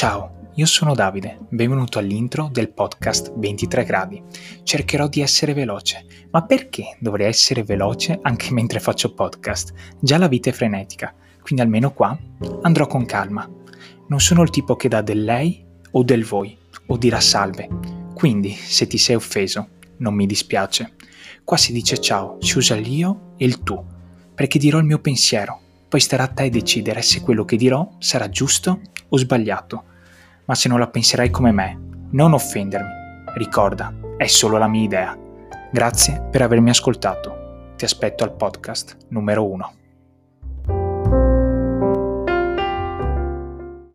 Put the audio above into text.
Ciao, io sono Davide, benvenuto all'intro del podcast 23 gradi. Cercherò di essere veloce, ma perché dovrei essere veloce anche mentre faccio podcast? Già la vita è frenetica, quindi almeno qua andrò con calma. Non sono il tipo che dà del lei o del voi, o dirà salve. Quindi, se ti sei offeso, non mi dispiace. Qua si dice ciao, si usa l'io e il tu, perché dirò il mio pensiero, poi starà a te decidere se quello che dirò sarà giusto o sbagliato ma se non la penserai come me, non offendermi. Ricorda, è solo la mia idea. Grazie per avermi ascoltato. Ti aspetto al podcast numero 1.